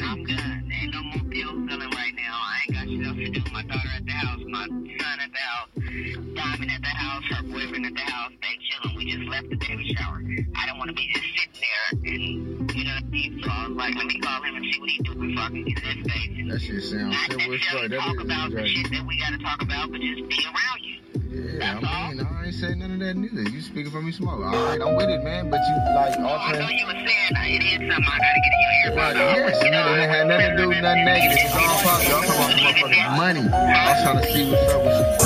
I'm good. Ain't no more pills selling right now. I ain't got stuff to do. My daughter at the house, my son at the house, Diamond at the house, her boyfriend at the house. They chilling. We just left the baby shower. I don't want to be just sitting there and you know what I mean. So I was like, let me call him and see what he do before I can get in his face. And That shit sounds not necessarily. Talk about the shit that we got to talk about, but just be around you. Yeah, That's I mean, I ain't saying none of that neither. You speaking for me smoke. All right, I'm with it, man. But you like Oh, I know you were saying uh, it is something I got to get in your ear. Right, yes, and it had nothing to do with nothing negative. It's all positive. Y'all talking about motherfucking money. I was trying to see what's up with you.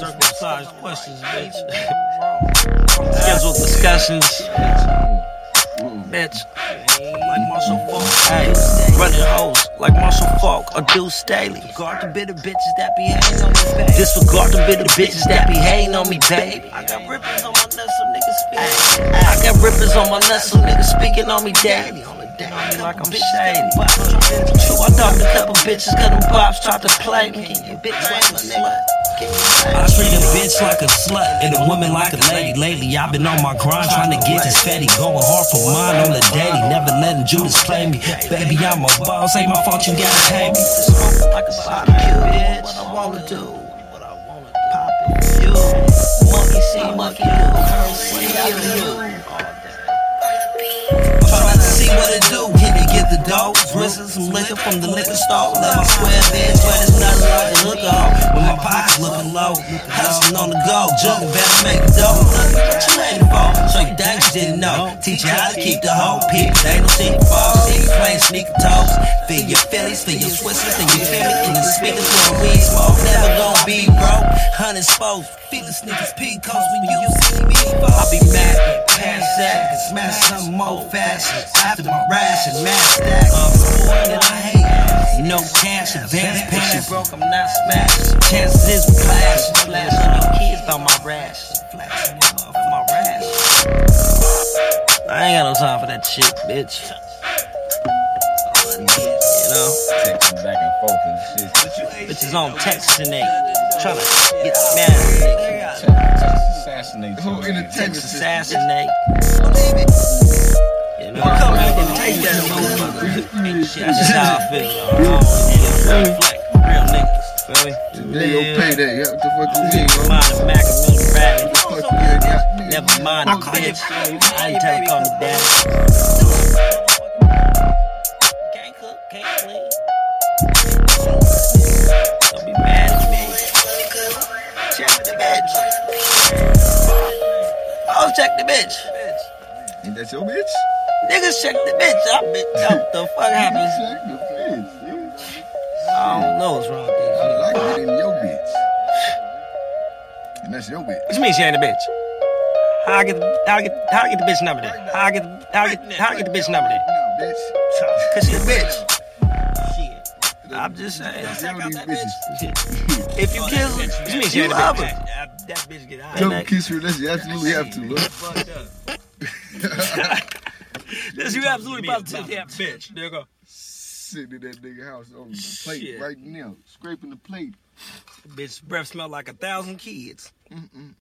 Circumcised questions, bitch. Scheduled discussions, bitch. Like Marshall Faulk. Hey, running hoes like Marshall Faulk or Deuce Staley. Guard the bitter bitches that be hating on me, baby. Disregard the bitter bitches that be hating on me, baby. I got rippers on my nuts, so niggas speaking. I got rippers on my nuts, so niggas speaking on me daily. On me like I'm shady. Dogged a couple bitches, cause them pops tried to play me. You bitch like my nigga. I treat a bitch like a slut and a woman like a lady. Lately, I've been on my grind trying to get this fatty. Going hard for mine on the daily. Never letting Judas play me. Baby, I'm a boss. Ain't my fault you gotta pay me. Like a bitch. What I wanna do. What I wanna pop it. You. Monkey see, monkey do. See, I the dough? Some liquor from the liquor store. Let my square bitch wet as nothing like a hook off. With my pockets looking low. Hustling on the go. Jugging better make it dough. What you waiting for? So you think you didn't know. Teach you how to keep the whole People, they don't see the fall. See you playing sneaker toes. Feel your Phillies, feel your Swissers, and you feel Philly. In the speakers a weed smoke. Never gonna be broke. Hundred spokes. Feel the sneakers, P coats when you see me. I'll be mad. Pass that. Can smash some more fast. After my ration, mass stack. And I hate. You know, cash, advance payments. broke, I'm not smashed. Chances is we clash. Flash on your kids about my rash. Flash on your love for my rash. I ain't got no time for that shit, bitch. You know? Texting back and forth and shit. Bitches on text and they trying to get mad at nigga. Assassinate. Who in the Text Texas? assassinate. You know? Come out and take that motherfucker. Shit, That's just how I feel. I don't wanna reflect. Real niggas. Feel me? They gon' pay that. Yeah, what the fuck you mean, bro? Mind a Mackin Milton Bradley. Fuck you, yeah, yeah. Never mind the bitch. I ain't tell her call me check the bitch. Ain't that your bitch? Niggas check the bitch. I bitch. What the fuck happened? Check the bitch. I don't know what's wrong with these I like in your bitch. And that's your bitch. What you mean she ain't a bitch? How I get how I get how I get the bitch number then? How I get how I get how I get the bitch number then? No, bitch. Cause she a bitch. Shit. I'm just saying. Check out that bitch. If you kiss her, what you mean she ain't a love bitch? her. That bitch get out. Don't kiss her unless you absolutely have to, look. Fucked up. That's you absolutely positive. Yeah, bitch. nigga. Sitting in that nigga house on the plate Shit. right now, scraping the plate. Bitch breath smell like a thousand kids. Mm-mm.